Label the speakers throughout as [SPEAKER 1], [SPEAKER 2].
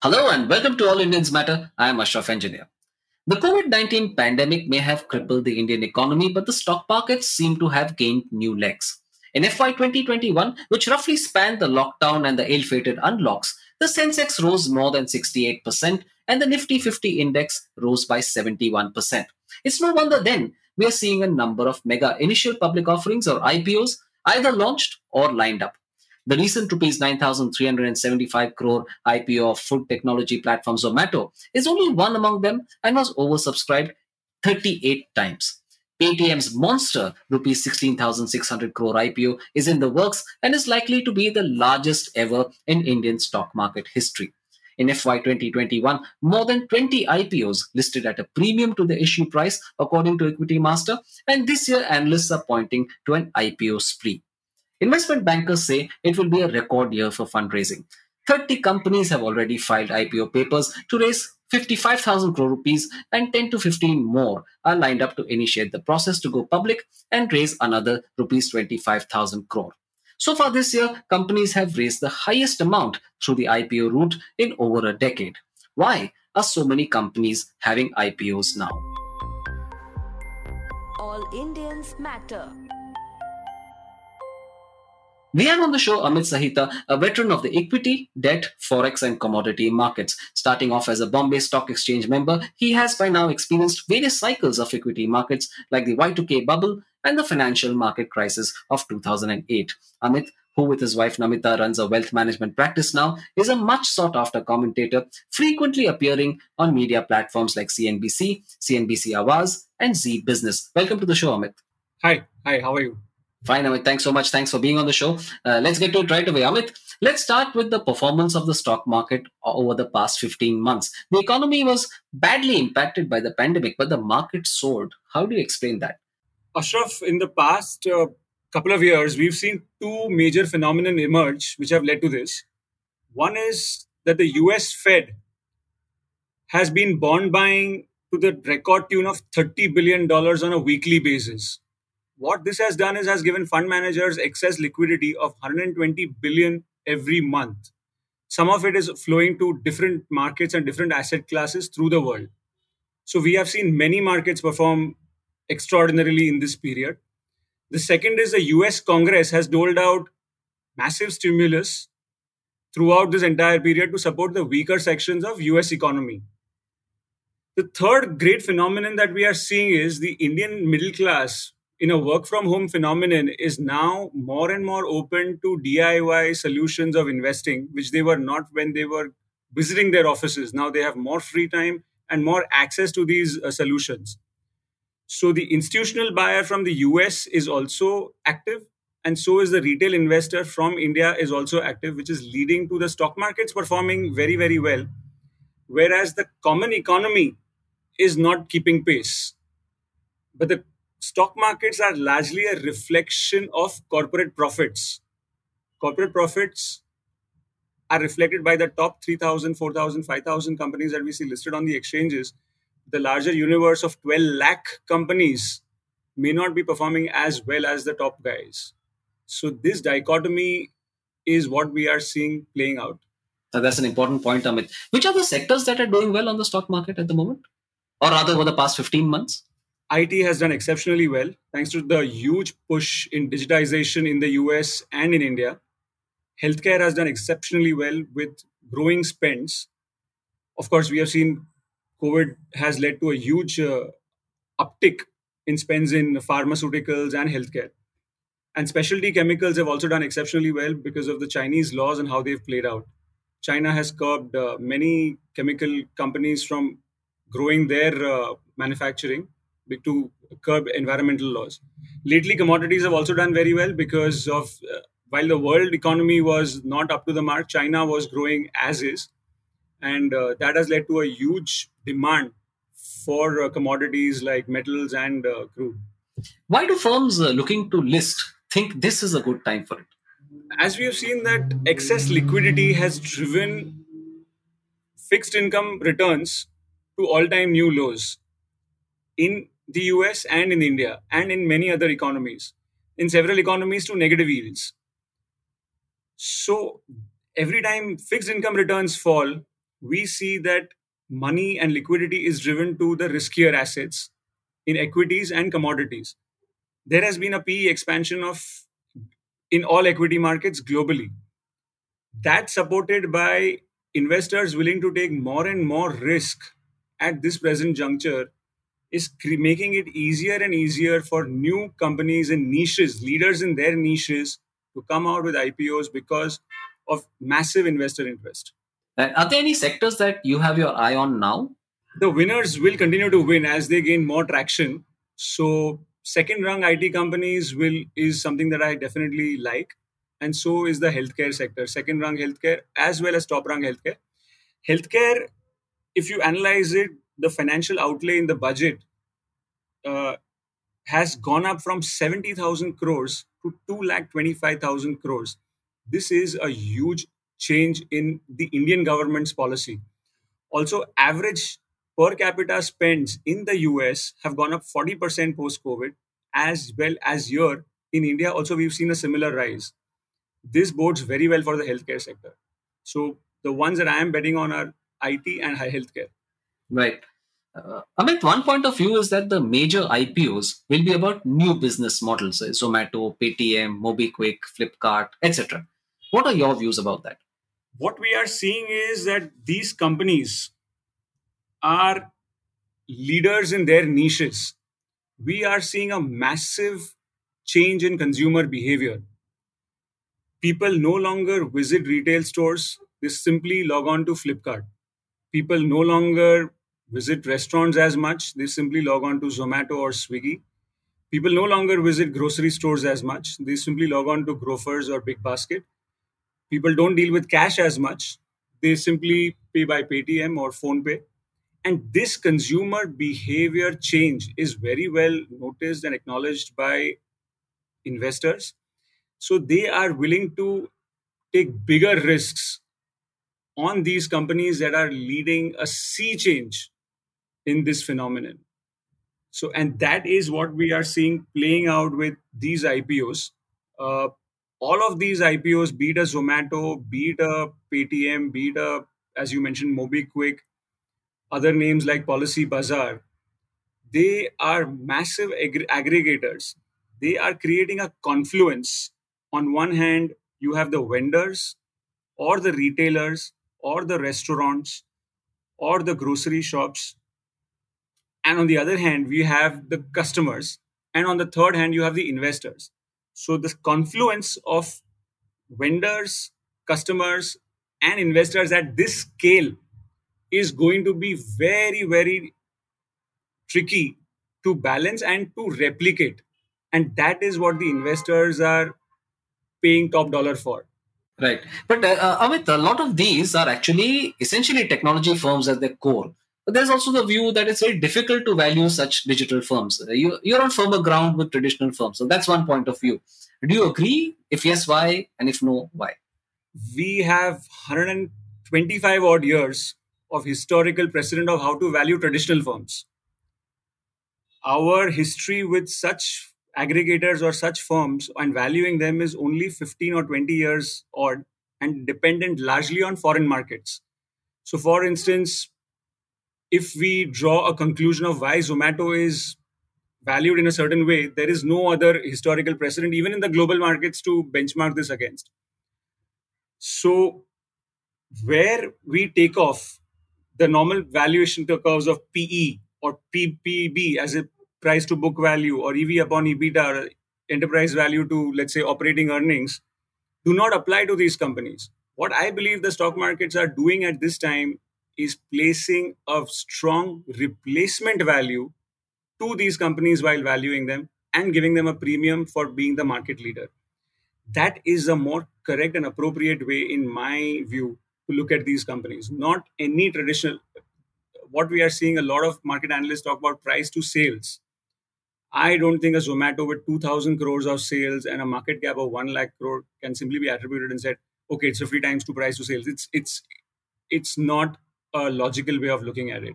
[SPEAKER 1] Hello and welcome to All Indians Matter. I am Ashraf Engineer. The COVID 19 pandemic may have crippled the Indian economy, but the stock markets seem to have gained new legs. In FY 2021, which roughly spanned the lockdown and the ill fated unlocks, the Sensex rose more than 68% and the Nifty 50 index rose by 71%. It's no wonder then we are seeing a number of mega initial public offerings or IPOs either launched or lined up. The recent rupees 9,375 crore IPO of food technology platform Zomato is only one among them and was oversubscribed 38 times. Paytm's monster rupees 16,600 crore IPO is in the works and is likely to be the largest ever in Indian stock market history. In FY 2021, more than 20 IPOs listed at a premium to the issue price, according to Equity Master, and this year analysts are pointing to an IPO spree. Investment bankers say it will be a record year for fundraising. 30 companies have already filed IPO papers to raise 55,000 crore rupees and 10 to 15 more are lined up to initiate the process to go public and raise another rupees 25,000 crore. So far this year, companies have raised the highest amount through the IPO route in over a decade. Why are so many companies having IPOs now?
[SPEAKER 2] All Indians matter.
[SPEAKER 1] We have on the show Amit Sahita, a veteran of the equity, debt, forex, and commodity markets. Starting off as a Bombay Stock Exchange member, he has by now experienced various cycles of equity markets like the Y2K bubble and the financial market crisis of 2008. Amit, who with his wife Namita runs a wealth management practice now, is a much sought after commentator, frequently appearing on media platforms like CNBC, CNBC Awaaz, and Zee Business. Welcome to the show, Amit.
[SPEAKER 3] Hi, hi, how are you?
[SPEAKER 1] Fine, Amit. Thanks so much. Thanks for being on the show. Uh, let's get to it right away. Amit, let's start with the performance of the stock market over the past 15 months. The economy was badly impacted by the pandemic, but the market soared. How do you explain that?
[SPEAKER 3] Ashraf, in the past uh, couple of years, we've seen two major phenomena emerge which have led to this. One is that the US Fed has been bond buying to the record tune of $30 billion on a weekly basis what this has done is has given fund managers excess liquidity of 120 billion every month. Some of it is flowing to different markets and different asset classes through the world. So we have seen many markets perform extraordinarily in this period. The second is the us congress has doled out massive stimulus throughout this entire period to support the weaker sections of us economy. The third great phenomenon that we are seeing is the indian middle class in a work from home phenomenon is now more and more open to DIY solutions of investing, which they were not when they were visiting their offices. Now they have more free time and more access to these uh, solutions. So the institutional buyer from the US is also active, and so is the retail investor from India is also active, which is leading to the stock markets performing very, very well. Whereas the common economy is not keeping pace. But the stock markets are largely a reflection of corporate profits. Corporate profits are reflected by the top 3,000, 4,000, 5,000 companies that we see listed on the exchanges. The larger universe of 12 lakh companies may not be performing as well as the top guys. So, this dichotomy is what we are seeing playing out.
[SPEAKER 1] that's an important point, Amit. Which are the sectors that are doing well on the stock market at the moment? Or rather, over the past 15 months?
[SPEAKER 3] IT has done exceptionally well thanks to the huge push in digitization in the US and in India. Healthcare has done exceptionally well with growing spends. Of course, we have seen COVID has led to a huge uh, uptick in spends in pharmaceuticals and healthcare. And specialty chemicals have also done exceptionally well because of the Chinese laws and how they've played out. China has curbed uh, many chemical companies from growing their uh, manufacturing to curb environmental laws. Lately, commodities have also done very well because of uh, while the world economy was not up to the mark, China was growing as is, and uh, that has led to a huge demand for uh, commodities like metals and uh, crude.
[SPEAKER 1] Why do firms uh, looking to list think this is a good time for it?
[SPEAKER 3] As we have seen that excess liquidity has driven fixed income returns to all-time new lows. In the US and in India and in many other economies, in several economies to negative yields. So every time fixed income returns fall, we see that money and liquidity is driven to the riskier assets in equities and commodities. There has been a PE expansion of in all equity markets globally. That's supported by investors willing to take more and more risk at this present juncture is cre- making it easier and easier for new companies and niches, leaders in their niches, to come out with IPOs because of massive investor interest.
[SPEAKER 1] Are there any sectors that you have your eye on now?
[SPEAKER 3] The winners will continue to win as they gain more traction. So second rung IT companies will is something that I definitely like, and so is the healthcare sector, second rung healthcare as well as top rung healthcare. Healthcare, if you analyze it, the financial outlay in the budget uh, has gone up from 70,000 crores to 2 lakh 25,000 crores. This is a huge change in the Indian government's policy. Also, average per capita spends in the US have gone up 40% post COVID, as well as here in India. Also, we've seen a similar rise. This bodes very well for the healthcare sector. So, the ones that I am betting on are IT and high healthcare.
[SPEAKER 1] Right. Uh, Amit, one point of view is that the major IPOs will be about new business models, uh, Zomato, Paytm, MobiKwik, Flipkart, etc. What are your views about that?
[SPEAKER 3] What we are seeing is that these companies are leaders in their niches. We are seeing a massive change in consumer behavior. People no longer visit retail stores, they simply log on to Flipkart. People no longer visit restaurants as much, they simply log on to Zomato or Swiggy. People no longer visit grocery stores as much, they simply log on to Grofers or Big Basket. People don't deal with cash as much, they simply pay by Paytm or PhonePe. And this consumer behavior change is very well noticed and acknowledged by investors. So they are willing to take bigger risks on these companies that are leading a sea change in this phenomenon. So, and that is what we are seeing playing out with these IPOs. Uh, all of these IPOs, be it a Zomato, be it a Paytm, be it a, as you mentioned, MobiKwik, other names like Policy Bazaar, they are massive ag- aggregators. They are creating a confluence. On one hand, you have the vendors or the retailers or the restaurants or the grocery shops and on the other hand we have the customers and on the third hand you have the investors so this confluence of vendors customers and investors at this scale is going to be very very tricky to balance and to replicate and that is what the investors are paying top dollar for
[SPEAKER 1] Right. But uh, uh, Amit, a lot of these are actually essentially technology firms at their core. But there's also the view that it's very difficult to value such digital firms. You, you're on firmer ground with traditional firms. So that's one point of view. Do you agree? If yes, why? And if no, why?
[SPEAKER 3] we have 125 odd years of historical precedent of how to value traditional firms. Our history with such aggregators or such firms and valuing them is only 15 or 20 years odd and dependent largely on foreign markets. So, for instance, if we draw a conclusion of why Zomato is valued in a certain way, there is no other historical precedent, even in the global markets, to benchmark this against. So, where we take off the normal valuation curves of PE or PPB as a price to book value or EV upon EBITDA or enterprise value to, let's say, operating earnings do not apply to these companies. What I believe the stock markets are doing at this time is placing a strong replacement value to these companies while valuing them and giving them a premium for being the market leader. That is a more correct and appropriate way, in my view, to look at these companies. Not any traditional. What we are seeing a lot of market analysts talk about price to sales. I don't think a Zomato with 2,000 crores of sales and a market cap of 1 lakh crore can simply be attributed and said, okay, it's 50 times to price to sales. It's it's it's not a logical way of looking at it.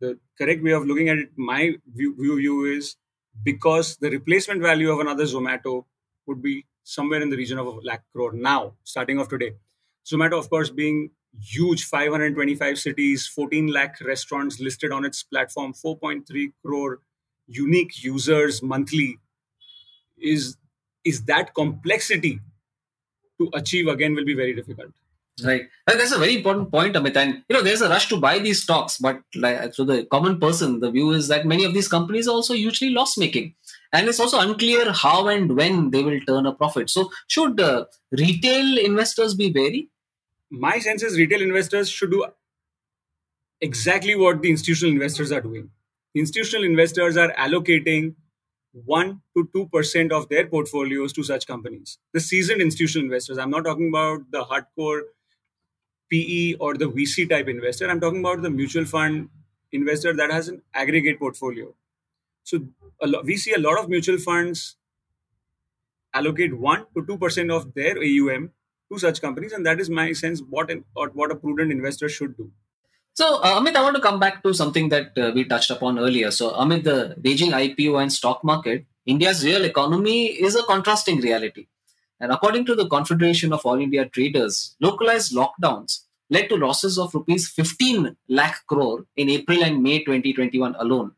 [SPEAKER 3] The correct way of looking at it, my view, view, view is because the replacement value of another Zomato would be somewhere in the region of a lakh crore now, starting off today. Zomato, of course, being huge 525 cities, 14 lakh restaurants listed on its platform, 4.3 crore unique users monthly. Is is that complexity to achieve again will be very difficult.
[SPEAKER 1] Right. That's a very important point, Amit. And you know, there's a rush to buy these stocks, but like so the common person, the view is that many of these companies are also hugely loss making. And it's also unclear how and when they will turn a profit. So should uh, retail investors be wary?
[SPEAKER 3] My sense is retail investors should do exactly what the institutional investors are doing. Institutional investors are allocating 1 to 2% of their portfolios to such companies. The seasoned institutional investors, I'm not talking about the hardcore PE or the VC type investor. I'm talking about the mutual fund investor that has an aggregate portfolio. So we see a lot of mutual funds allocate one to two percent of their AUM to such companies, and that is my sense what an, what a prudent investor should do.
[SPEAKER 1] So, uh, Amit, I want to come back to something that uh, we touched upon earlier. So, Amit, the raging IPO and stock market, India's real economy is a contrasting reality. And according to the Confederation of All India Traders, localized lockdowns led to losses of rupees 15 lakh crore in April and May 2021 alone.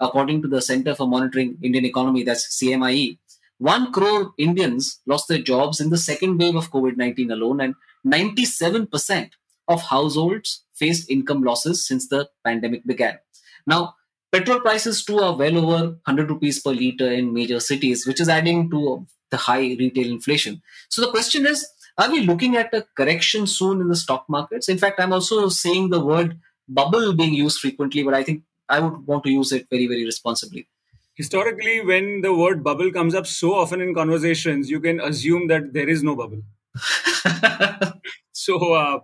[SPEAKER 1] According to the Center for Monitoring Indian Economy, that's CMIE, 1 crore Indians lost their jobs in the second wave of COVID 19 alone, and 97% of households faced income losses since the pandemic began. Now, petrol prices too are well over 100 rupees per litre in major cities, which is adding to the high retail inflation. So the question is, are we looking at a correction soon in the stock markets? In fact, I'm also seeing the word bubble being used frequently, but I think I would want to use it very, very responsibly.
[SPEAKER 3] Historically, when the word bubble comes up so often in conversations, you can assume that there is no bubble. so, uh,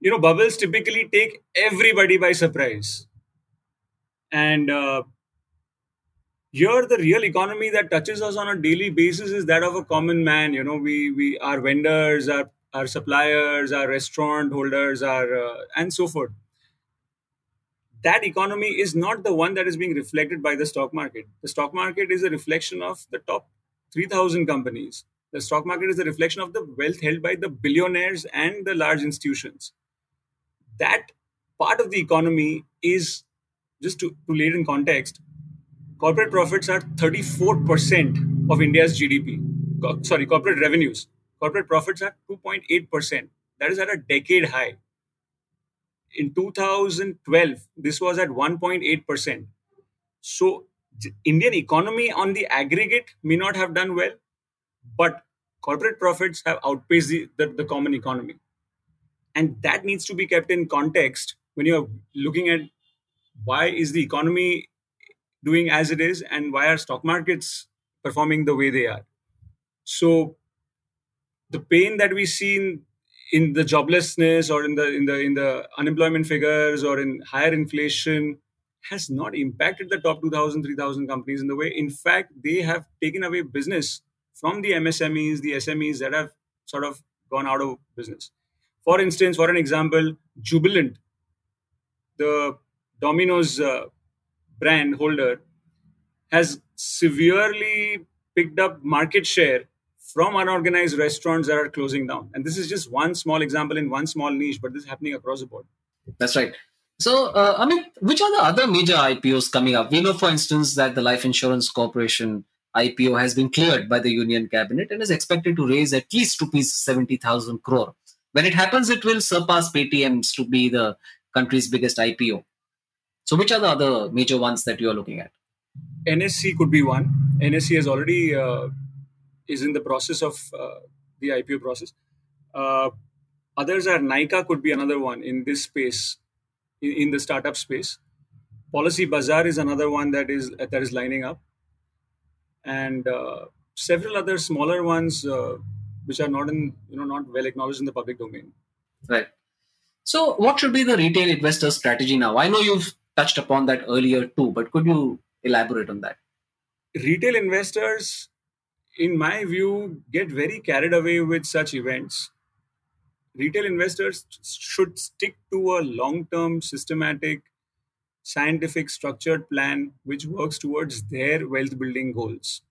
[SPEAKER 3] you know, bubbles typically take everybody by surprise. And uh, here the real economy that touches us on a daily basis is that of a common man. You know we we our vendors our our suppliers our restaurant holders our uh, and so forth. That economy is not the one that is being reflected by the stock market. The stock market is a reflection of the top 3000 companies. The stock market is a reflection of the wealth held by the billionaires and the large institutions. That part of the economy is just to, to lay it in context corporate profits are 34% of India's GDP. Co- sorry, corporate revenues. Corporate profits are 2.8%. That is at a decade high. In 2012, this was at 1.8%. So, Indian economy on the aggregate may not have done well, but corporate profits have outpaced the, the, the common economy. And that needs to be kept in context when you're looking at why is the economy doing as it is and why are stock markets performing the way they are. So the pain that we see in, in the joblessness or in the in the in the unemployment figures or in higher inflation has not impacted the top 2000 3000 companies in the way. In fact they have taken away business from the msmes the smes that have sort of gone out of business. For instance for an example jubilant the domino's uh, brand holder has severely picked up market share from unorganized restaurants that are closing down. And this is just one small example in one small niche, but this is happening across the board.
[SPEAKER 1] That's right. So, uh, I mean, which are the other major IPOs coming up? We know, for instance, that the Life Insurance Corporation IPO has been cleared by the Union Cabinet and is expected to raise at least rupees 70,000 crore. When it happens, it will surpass Paytm's to be the country's biggest IPO. So, which are the other major ones that you are looking at?
[SPEAKER 3] NSE could be one. NSE has already uh, is in the process of uh, the IPO process. Uh, others are Nykaa could be another one in this space, in, in, the startup space. Policy Bazaar is another one that is that is lining up, and uh, several other smaller ones uh, which are not in you know not well acknowledged in the public domain.
[SPEAKER 1] Right. So, what should be the retail investor strategy now? I know you've touched upon that earlier too, but could you elaborate on that?
[SPEAKER 3] Retail investors, in my view, get very carried away with such events. Retail investors should stick to a long term, systematic, scientific, structured plan which works towards their wealth building goals.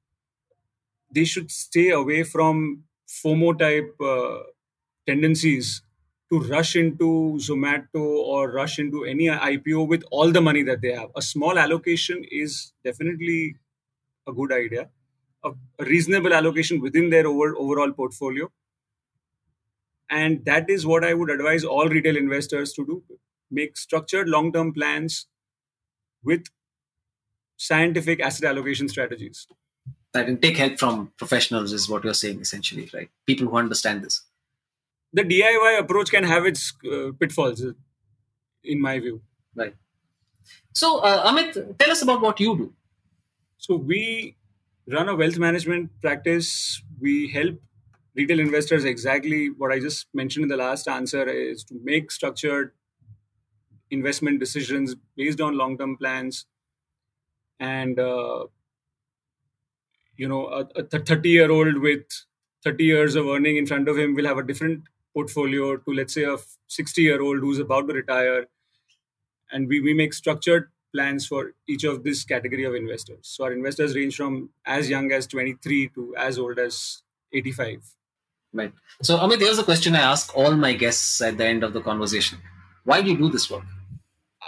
[SPEAKER 3] They should stay away from FOMO type uh, tendencies to rush into Zomato or rush into any IPO with all the money that they have. A small allocation is definitely a good idea. A, a reasonable allocation within their over, overall portfolio. And that is what I would advise all retail investors to do make structured long term plans with scientific asset allocation strategies.
[SPEAKER 1] I can take help from professionals, is what you're saying essentially, right? People who understand this.
[SPEAKER 3] The DIY approach can have its uh, pitfalls, in my view.
[SPEAKER 1] Right. So, uh, Amit, tell us about what you do.
[SPEAKER 3] So, we run a wealth management practice. We help retail investors exactly what I just mentioned in the last answer is to make structured investment decisions based on long term plans and uh, you know a 30 year old with 30 years of earning in front of him will have a different portfolio to let's say a 60 year old who's about to retire and we, we make structured plans for each of this category of investors so our investors range from as young as 23 to as old as 85
[SPEAKER 1] right so amit here's a question i ask all my guests at the end of the conversation why do you do this work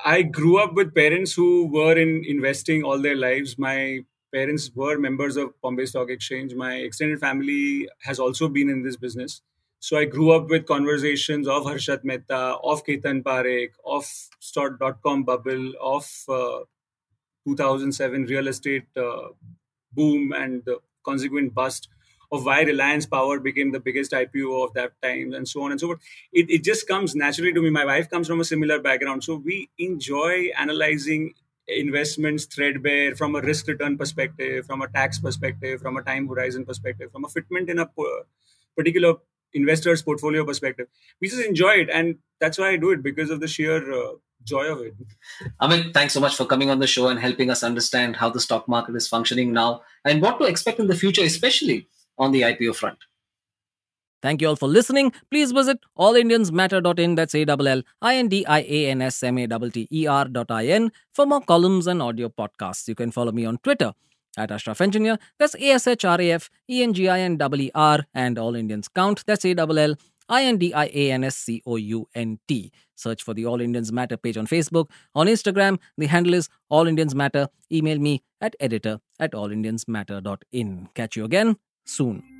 [SPEAKER 3] I grew up with parents who were in investing all their lives. My parents were members of Bombay Stock Exchange. My extended family has also been in this business. So I grew up with conversations of Harshad Mehta, of Ketan Parekh, of Start.com bubble, of uh, 2007 real estate uh, boom and the consequent bust of why Reliance Power became the biggest IPO of that time and so on and so forth. It, it just comes naturally to me. My wife comes from a similar background. So we enjoy analyzing investments threadbare from a risk return perspective, from a tax perspective, from a time horizon perspective, from a fitment in a particular investor's portfolio perspective. We just enjoy it. And that's why I do it because of the sheer uh, joy of it.
[SPEAKER 1] Amit, thanks so much for coming on the show and helping us understand how the stock market is functioning now and what to expect in the future, especially on the IPO front.
[SPEAKER 4] Thank you all for listening. Please visit allindiansmatter.in, that's A-L-L-I-N-D-I-A-N-S-M-A-T-T-E-R dot I-N for more columns and audio podcasts. You can follow me on Twitter at Ashraf Engineer, that's A-S-H-R-A-F-E-N-G-I-N-E-R, and All Indians Count, that's A-L-L-I-N-D-I-A-N-S-C-O-U-N-T. Search for the All Indians Matter page on Facebook. On Instagram, the handle is All Indians Matter. Email me at editor at allindiansmatter.in. Catch you again soon.